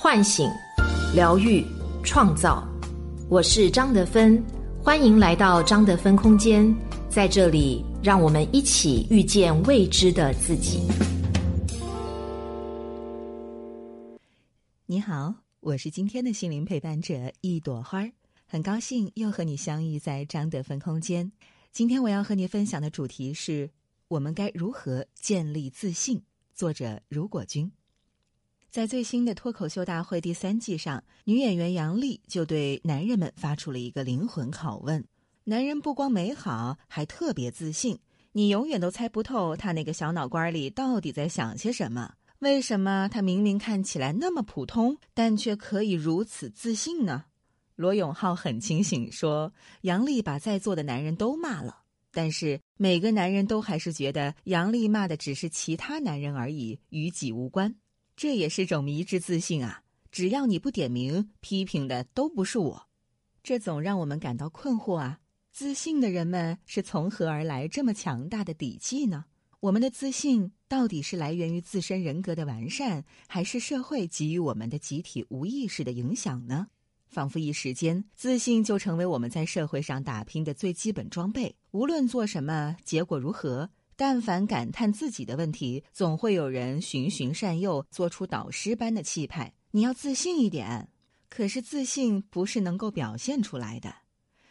唤醒、疗愈、创造。我是张德芬，欢迎来到张德芬空间。在这里，让我们一起遇见未知的自己。你好，我是今天的心灵陪伴者一朵花儿，很高兴又和你相遇在张德芬空间。今天我要和你分享的主题是：我们该如何建立自信？作者如果君。在最新的脱口秀大会第三季上，女演员杨丽就对男人们发出了一个灵魂拷问：男人不光美好，还特别自信，你永远都猜不透他那个小脑瓜里到底在想些什么。为什么他明明看起来那么普通，但却可以如此自信呢？罗永浩很清醒，说杨丽把在座的男人都骂了，但是每个男人都还是觉得杨丽骂的只是其他男人而已，与己无关。这也是种迷之自信啊！只要你不点名批评的都不是我，这总让我们感到困惑啊！自信的人们是从何而来这么强大的底气呢？我们的自信到底是来源于自身人格的完善，还是社会给予我们的集体无意识的影响呢？仿佛一时间，自信就成为我们在社会上打拼的最基本装备。无论做什么，结果如何。但凡感叹自己的问题，总会有人循循善诱，做出导师般的气派。你要自信一点，可是自信不是能够表现出来的。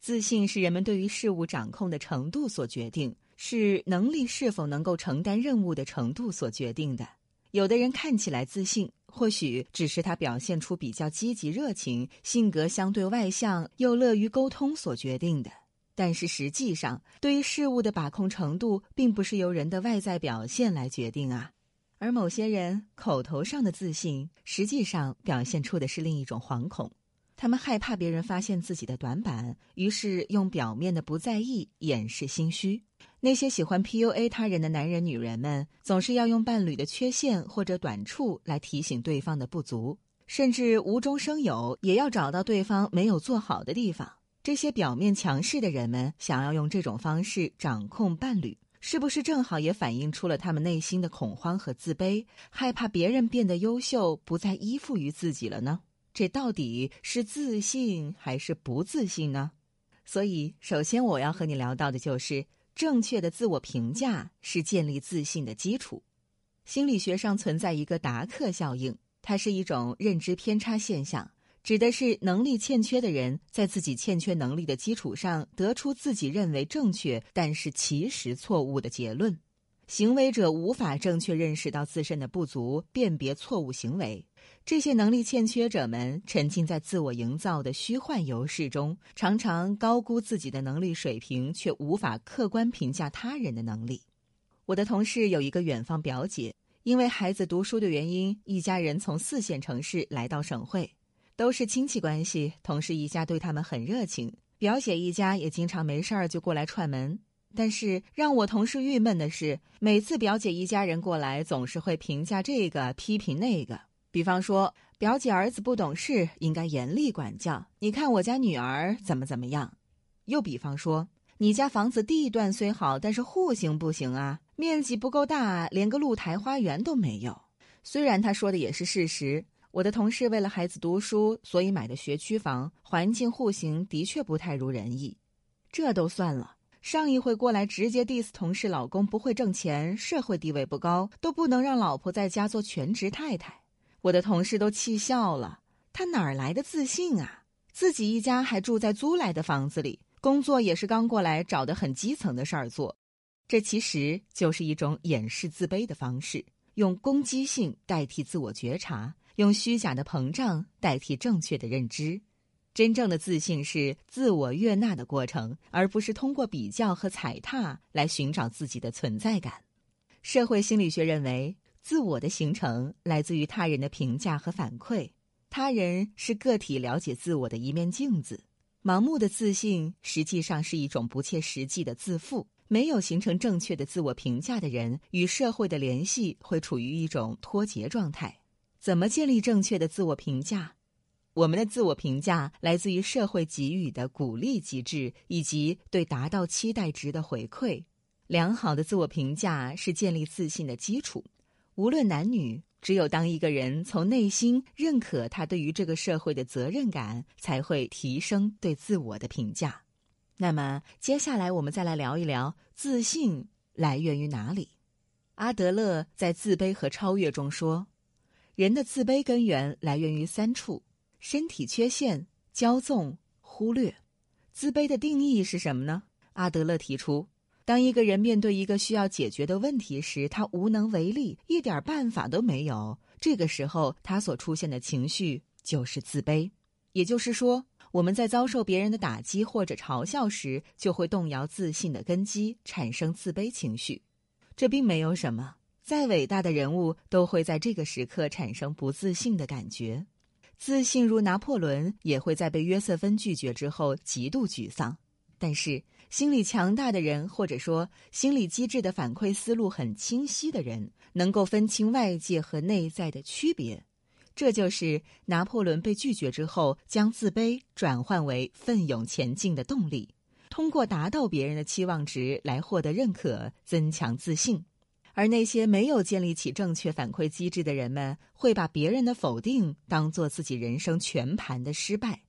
自信是人们对于事物掌控的程度所决定，是能力是否能够承担任务的程度所决定的。有的人看起来自信，或许只是他表现出比较积极热情，性格相对外向，又乐于沟通所决定的。但是实际上，对于事物的把控程度，并不是由人的外在表现来决定啊。而某些人口头上的自信，实际上表现出的是另一种惶恐。他们害怕别人发现自己的短板，于是用表面的不在意掩饰心虚。那些喜欢 PUA 他人的男人、女人们，总是要用伴侣的缺陷或者短处来提醒对方的不足，甚至无中生有，也要找到对方没有做好的地方。这些表面强势的人们想要用这种方式掌控伴侣，是不是正好也反映出了他们内心的恐慌和自卑，害怕别人变得优秀，不再依附于自己了呢？这到底是自信还是不自信呢？所以，首先我要和你聊到的就是正确的自我评价是建立自信的基础。心理学上存在一个达克效应，它是一种认知偏差现象。指的是能力欠缺的人，在自己欠缺能力的基础上，得出自己认为正确但是其实错误的结论。行为者无法正确认识到自身的不足，辨别错误行为。这些能力欠缺者们沉浸在自我营造的虚幻游戏中，常常高估自己的能力水平，却无法客观评价他人的能力。我的同事有一个远方表姐，因为孩子读书的原因，一家人从四线城市来到省会。都是亲戚关系，同事一家对他们很热情，表姐一家也经常没事儿就过来串门。但是让我同事郁闷的是，每次表姐一家人过来，总是会评价这个，批评那个。比方说，表姐儿子不懂事，应该严厉管教。你看我家女儿怎么怎么样？又比方说，你家房子地段虽好，但是户型不行啊，面积不够大，连个露台花园都没有。虽然他说的也是事实。我的同事为了孩子读书，所以买的学区房，环境户型的确不太如人意。这都算了，上一回过来直接 diss 同事老公不会挣钱，社会地位不高，都不能让老婆在家做全职太太。我的同事都气笑了，他哪儿来的自信啊？自己一家还住在租来的房子里，工作也是刚过来找的很基层的事儿做，这其实就是一种掩饰自卑的方式，用攻击性代替自我觉察。用虚假的膨胀代替正确的认知，真正的自信是自我悦纳的过程，而不是通过比较和踩踏来寻找自己的存在感。社会心理学认为，自我的形成来自于他人的评价和反馈，他人是个体了解自我的一面镜子。盲目的自信实际上是一种不切实际的自负。没有形成正确的自我评价的人，与社会的联系会处于一种脱节状态。怎么建立正确的自我评价？我们的自我评价来自于社会给予的鼓励机制以及对达到期待值的回馈。良好的自我评价是建立自信的基础。无论男女，只有当一个人从内心认可他对于这个社会的责任感，才会提升对自我的评价。那么，接下来我们再来聊一聊自信来源于哪里。阿德勒在《自卑和超越》中说，人的自卑根源来源于三处：身体缺陷、骄纵、忽略。自卑的定义是什么呢？阿德勒提出。当一个人面对一个需要解决的问题时，他无能为力，一点办法都没有。这个时候，他所出现的情绪就是自卑。也就是说，我们在遭受别人的打击或者嘲笑时，就会动摇自信的根基，产生自卑情绪。这并没有什么，再伟大的人物都会在这个时刻产生不自信的感觉。自信如拿破仑，也会在被约瑟芬拒绝之后极度沮丧。但是，心理强大的人，或者说心理机制的反馈思路很清晰的人，能够分清外界和内在的区别。这就是拿破仑被拒绝之后，将自卑转换为奋勇前进的动力，通过达到别人的期望值来获得认可，增强自信。而那些没有建立起正确反馈机制的人们，会把别人的否定当做自己人生全盘的失败。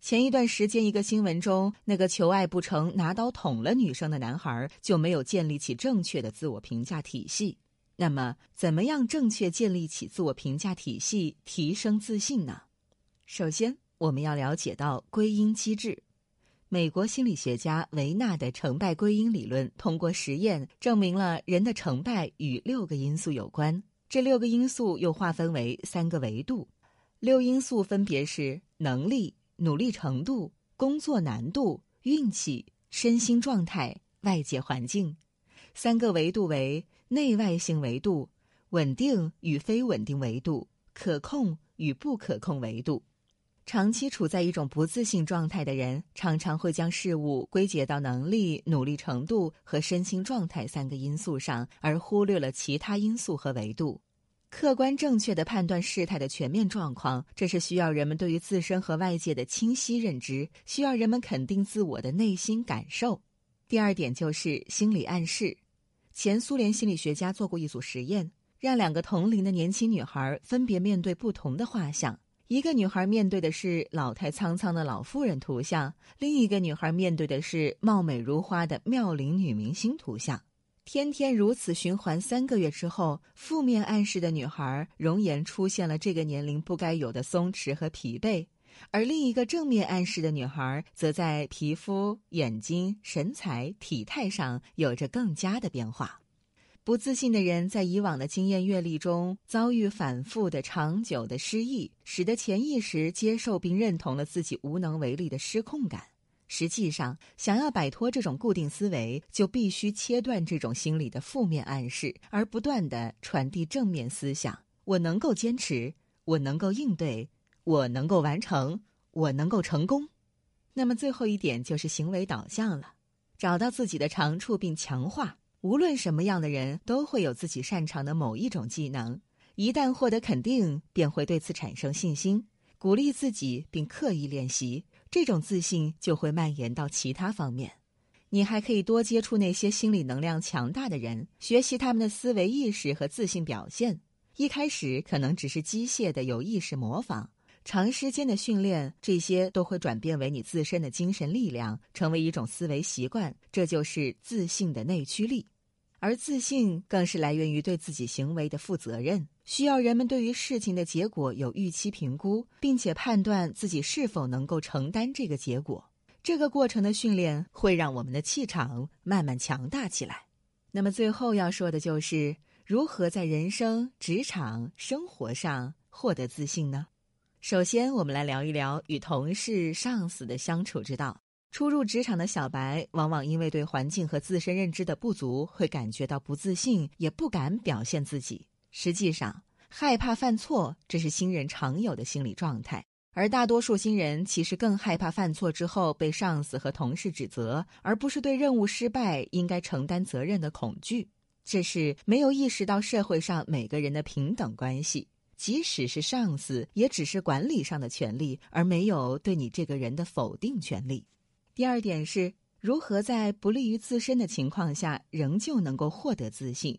前一段时间，一个新闻中，那个求爱不成、拿刀捅了女生的男孩，就没有建立起正确的自我评价体系。那么，怎么样正确建立起自我评价体系，提升自信呢？首先，我们要了解到归因机制。美国心理学家维纳的成败归因理论，通过实验证明了人的成败与六个因素有关。这六个因素又划分为三个维度，六因素分别是能力。努力程度、工作难度、运气、身心状态、外界环境，三个维度为内外性维度、稳定与非稳定维度、可控与不可控维度。长期处在一种不自信状态的人，常常会将事物归结到能力、努力程度和身心状态三个因素上，而忽略了其他因素和维度。客观正确的判断事态的全面状况，这是需要人们对于自身和外界的清晰认知，需要人们肯定自我的内心感受。第二点就是心理暗示。前苏联心理学家做过一组实验，让两个同龄的年轻女孩分别面对不同的画像，一个女孩面对的是老态苍苍的老妇人图像，另一个女孩面对的是貌美如花的妙龄女明星图像。天天如此循环三个月之后，负面暗示的女孩容颜出现了这个年龄不该有的松弛和疲惫，而另一个正面暗示的女孩则在皮肤、眼睛、神采、体态上有着更佳的变化。不自信的人在以往的经验阅历中遭遇反复的、长久的失意，使得潜意识接受并认同了自己无能为力的失控感。实际上，想要摆脱这种固定思维，就必须切断这种心理的负面暗示，而不断的传递正面思想。我能够坚持，我能够应对，我能够完成，我能够成功。那么最后一点就是行为导向了，找到自己的长处并强化。无论什么样的人都会有自己擅长的某一种技能，一旦获得肯定，便会对此产生信心，鼓励自己并刻意练习。这种自信就会蔓延到其他方面，你还可以多接触那些心理能量强大的人，学习他们的思维意识和自信表现。一开始可能只是机械的有意识模仿，长时间的训练，这些都会转变为你自身的精神力量，成为一种思维习惯。这就是自信的内驱力。而自信更是来源于对自己行为的负责任，需要人们对于事情的结果有预期评估，并且判断自己是否能够承担这个结果。这个过程的训练会让我们的气场慢慢强大起来。那么最后要说的就是如何在人生、职场、生活上获得自信呢？首先，我们来聊一聊与同事、上司的相处之道。初入职场的小白，往往因为对环境和自身认知的不足，会感觉到不自信，也不敢表现自己。实际上，害怕犯错，这是新人常有的心理状态。而大多数新人其实更害怕犯错之后被上司和同事指责，而不是对任务失败应该承担责任的恐惧。这是没有意识到社会上每个人的平等关系，即使是上司，也只是管理上的权利，而没有对你这个人的否定权利。第二点是如何在不利于自身的情况下仍旧能够获得自信。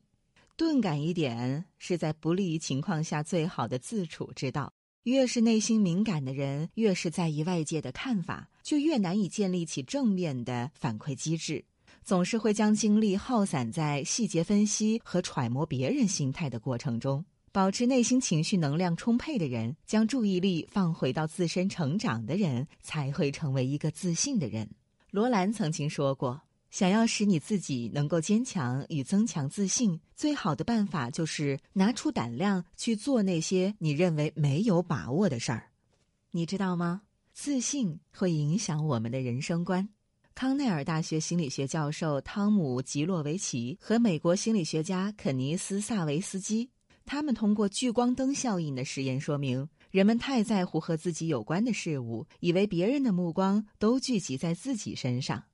钝感一点是在不利于情况下最好的自处之道。越是内心敏感的人，越是在意外界的看法，就越难以建立起正面的反馈机制，总是会将精力耗散在细节分析和揣摩别人心态的过程中。保持内心情绪能量充沛的人，将注意力放回到自身成长的人，才会成为一个自信的人。罗兰曾经说过：“想要使你自己能够坚强与增强自信，最好的办法就是拿出胆量去做那些你认为没有把握的事儿。”你知道吗？自信会影响我们的人生观。康奈尔大学心理学教授汤姆·吉洛维奇和美国心理学家肯尼斯·萨维斯基。他们通过聚光灯效应的实验说明，人们太在乎和自己有关的事物，以为别人的目光都聚集在自己身上。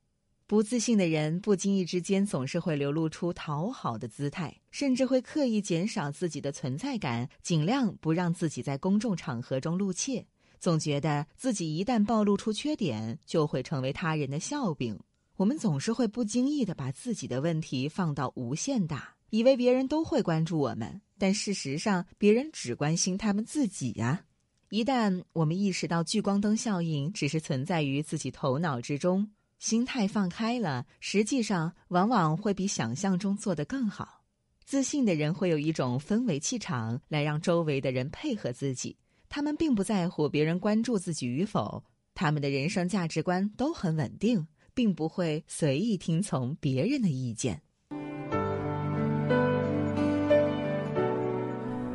不自信的人不经意之间总是会流露出讨好的姿态，甚至会刻意减少自己的存在感，尽量不让自己在公众场合中露怯。总觉得自己一旦暴露出缺点，就会成为他人的笑柄。我们总是会不经意的把自己的问题放到无限大，以为别人都会关注我们。但事实上，别人只关心他们自己呀。一旦我们意识到聚光灯效应只是存在于自己头脑之中，心态放开了，实际上往往会比想象中做得更好。自信的人会有一种氛围气场，来让周围的人配合自己。他们并不在乎别人关注自己与否，他们的人生价值观都很稳定，并不会随意听从别人的意见。